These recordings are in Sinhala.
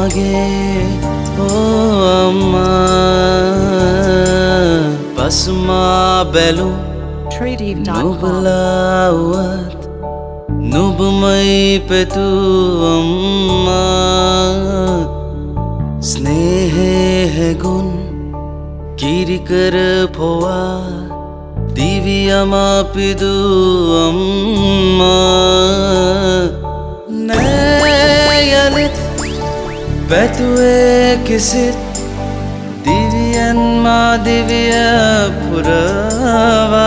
මාගේ ඕ අම්මා පසුමා බැලුම් TreeDeep.com. නුබලාවත් නුබමයි පෙතු අම්මා ස්නේහේ හැගුන් කිරිකර පොවා දිවියමාපිදු අම්මා පැතුවේ කිසිත් දිවියන් මාදිවිය පුරවා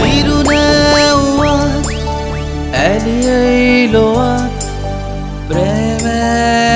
හිරුනැව්වත් ඇලියයි ලොවත් ප්‍රේමේ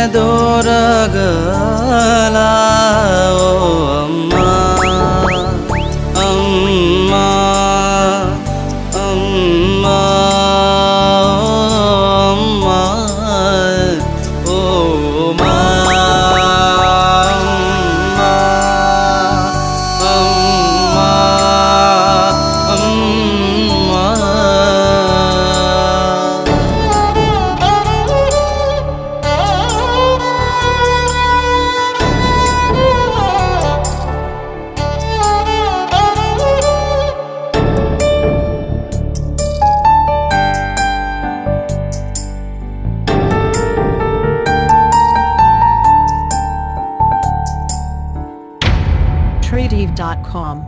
TreeDeep.com.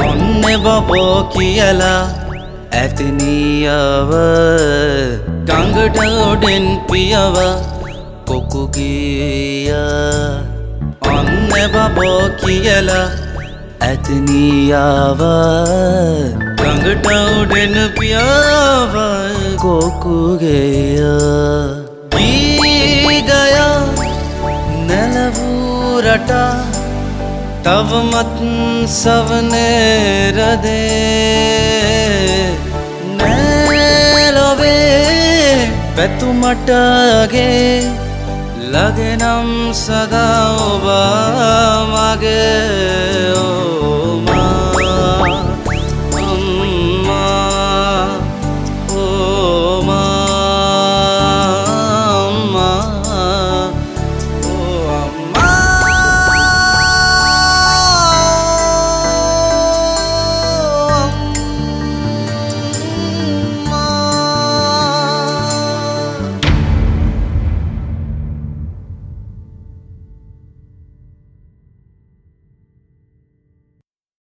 ඔන්න බබෝ කියලා ඇතිනියව ගඟට උඩෙන් පියව කොකුගිය ඔන්න බබෝ කියලා ඇතිනියාව ගඟට උඩෙන් පියව කොකුගේය ගීගය නැලවූරටා තවමත් සවනේරදේ නෑලොවේ පැතුමටගේ ලගෙනම් සදා ඔබ මගේ